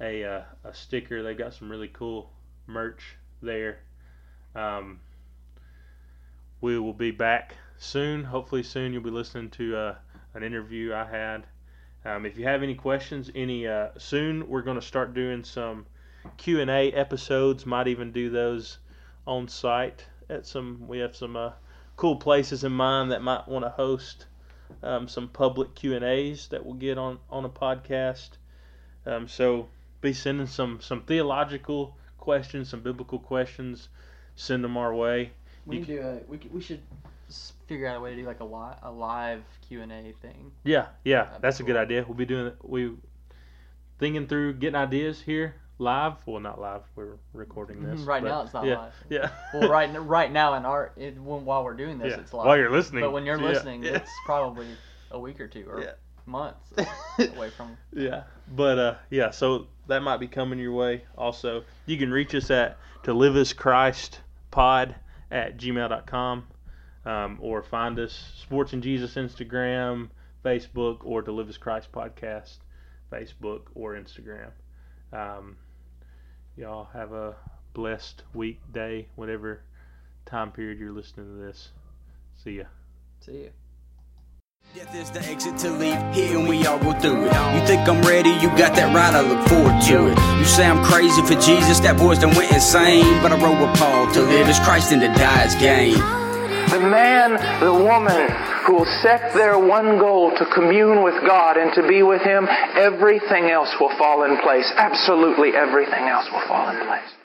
a uh, a sticker. They've got some really cool merch there. Um, we will be back soon. Hopefully soon. You'll be listening to uh, an interview I had. Um, if you have any questions, any uh, soon we're going to start doing some Q and A episodes. Might even do those on site at some. We have some uh, cool places in mind that might want to host um, some public Q and A's that we'll get on on a podcast. Um, so be sending some some theological questions, some biblical questions. Send them our way. We You need do a, we, we should figure out a way to do like a, li- a live Q and A thing. Yeah, yeah, That'd that's a good idea. We'll be doing we thinking through getting ideas here live. Well, not live. We're recording this [laughs] right but now it's not yeah, live. Yeah. Well, [laughs] right right now in our it, when, while we're doing this, yeah. it's live. While you're listening, but when you're yeah, listening, yeah. [laughs] it's probably a week or two or Yeah. months away from. Yeah, but uh, yeah, so that might be coming your way. Also, you can reach us at to live as Christ pod at gmail.com um, or find us Sports and Jesus Instagram, Facebook, or to live as Christ podcast, Facebook or Instagram. Um, y'all have a blessed week, day, whatever time period you're listening to this. See ya. See ya. Death is the exit to leave here and we all go through it. You think I'm ready, you got that right, I look forward to it. You say I'm crazy for Jesus, that boy's done went insane. But I wrote with Paul to live as Christ and to die as gain. The man, the woman who will set their one goal to commune with God and to be with Him, everything else will fall in place. Absolutely everything else will fall in place.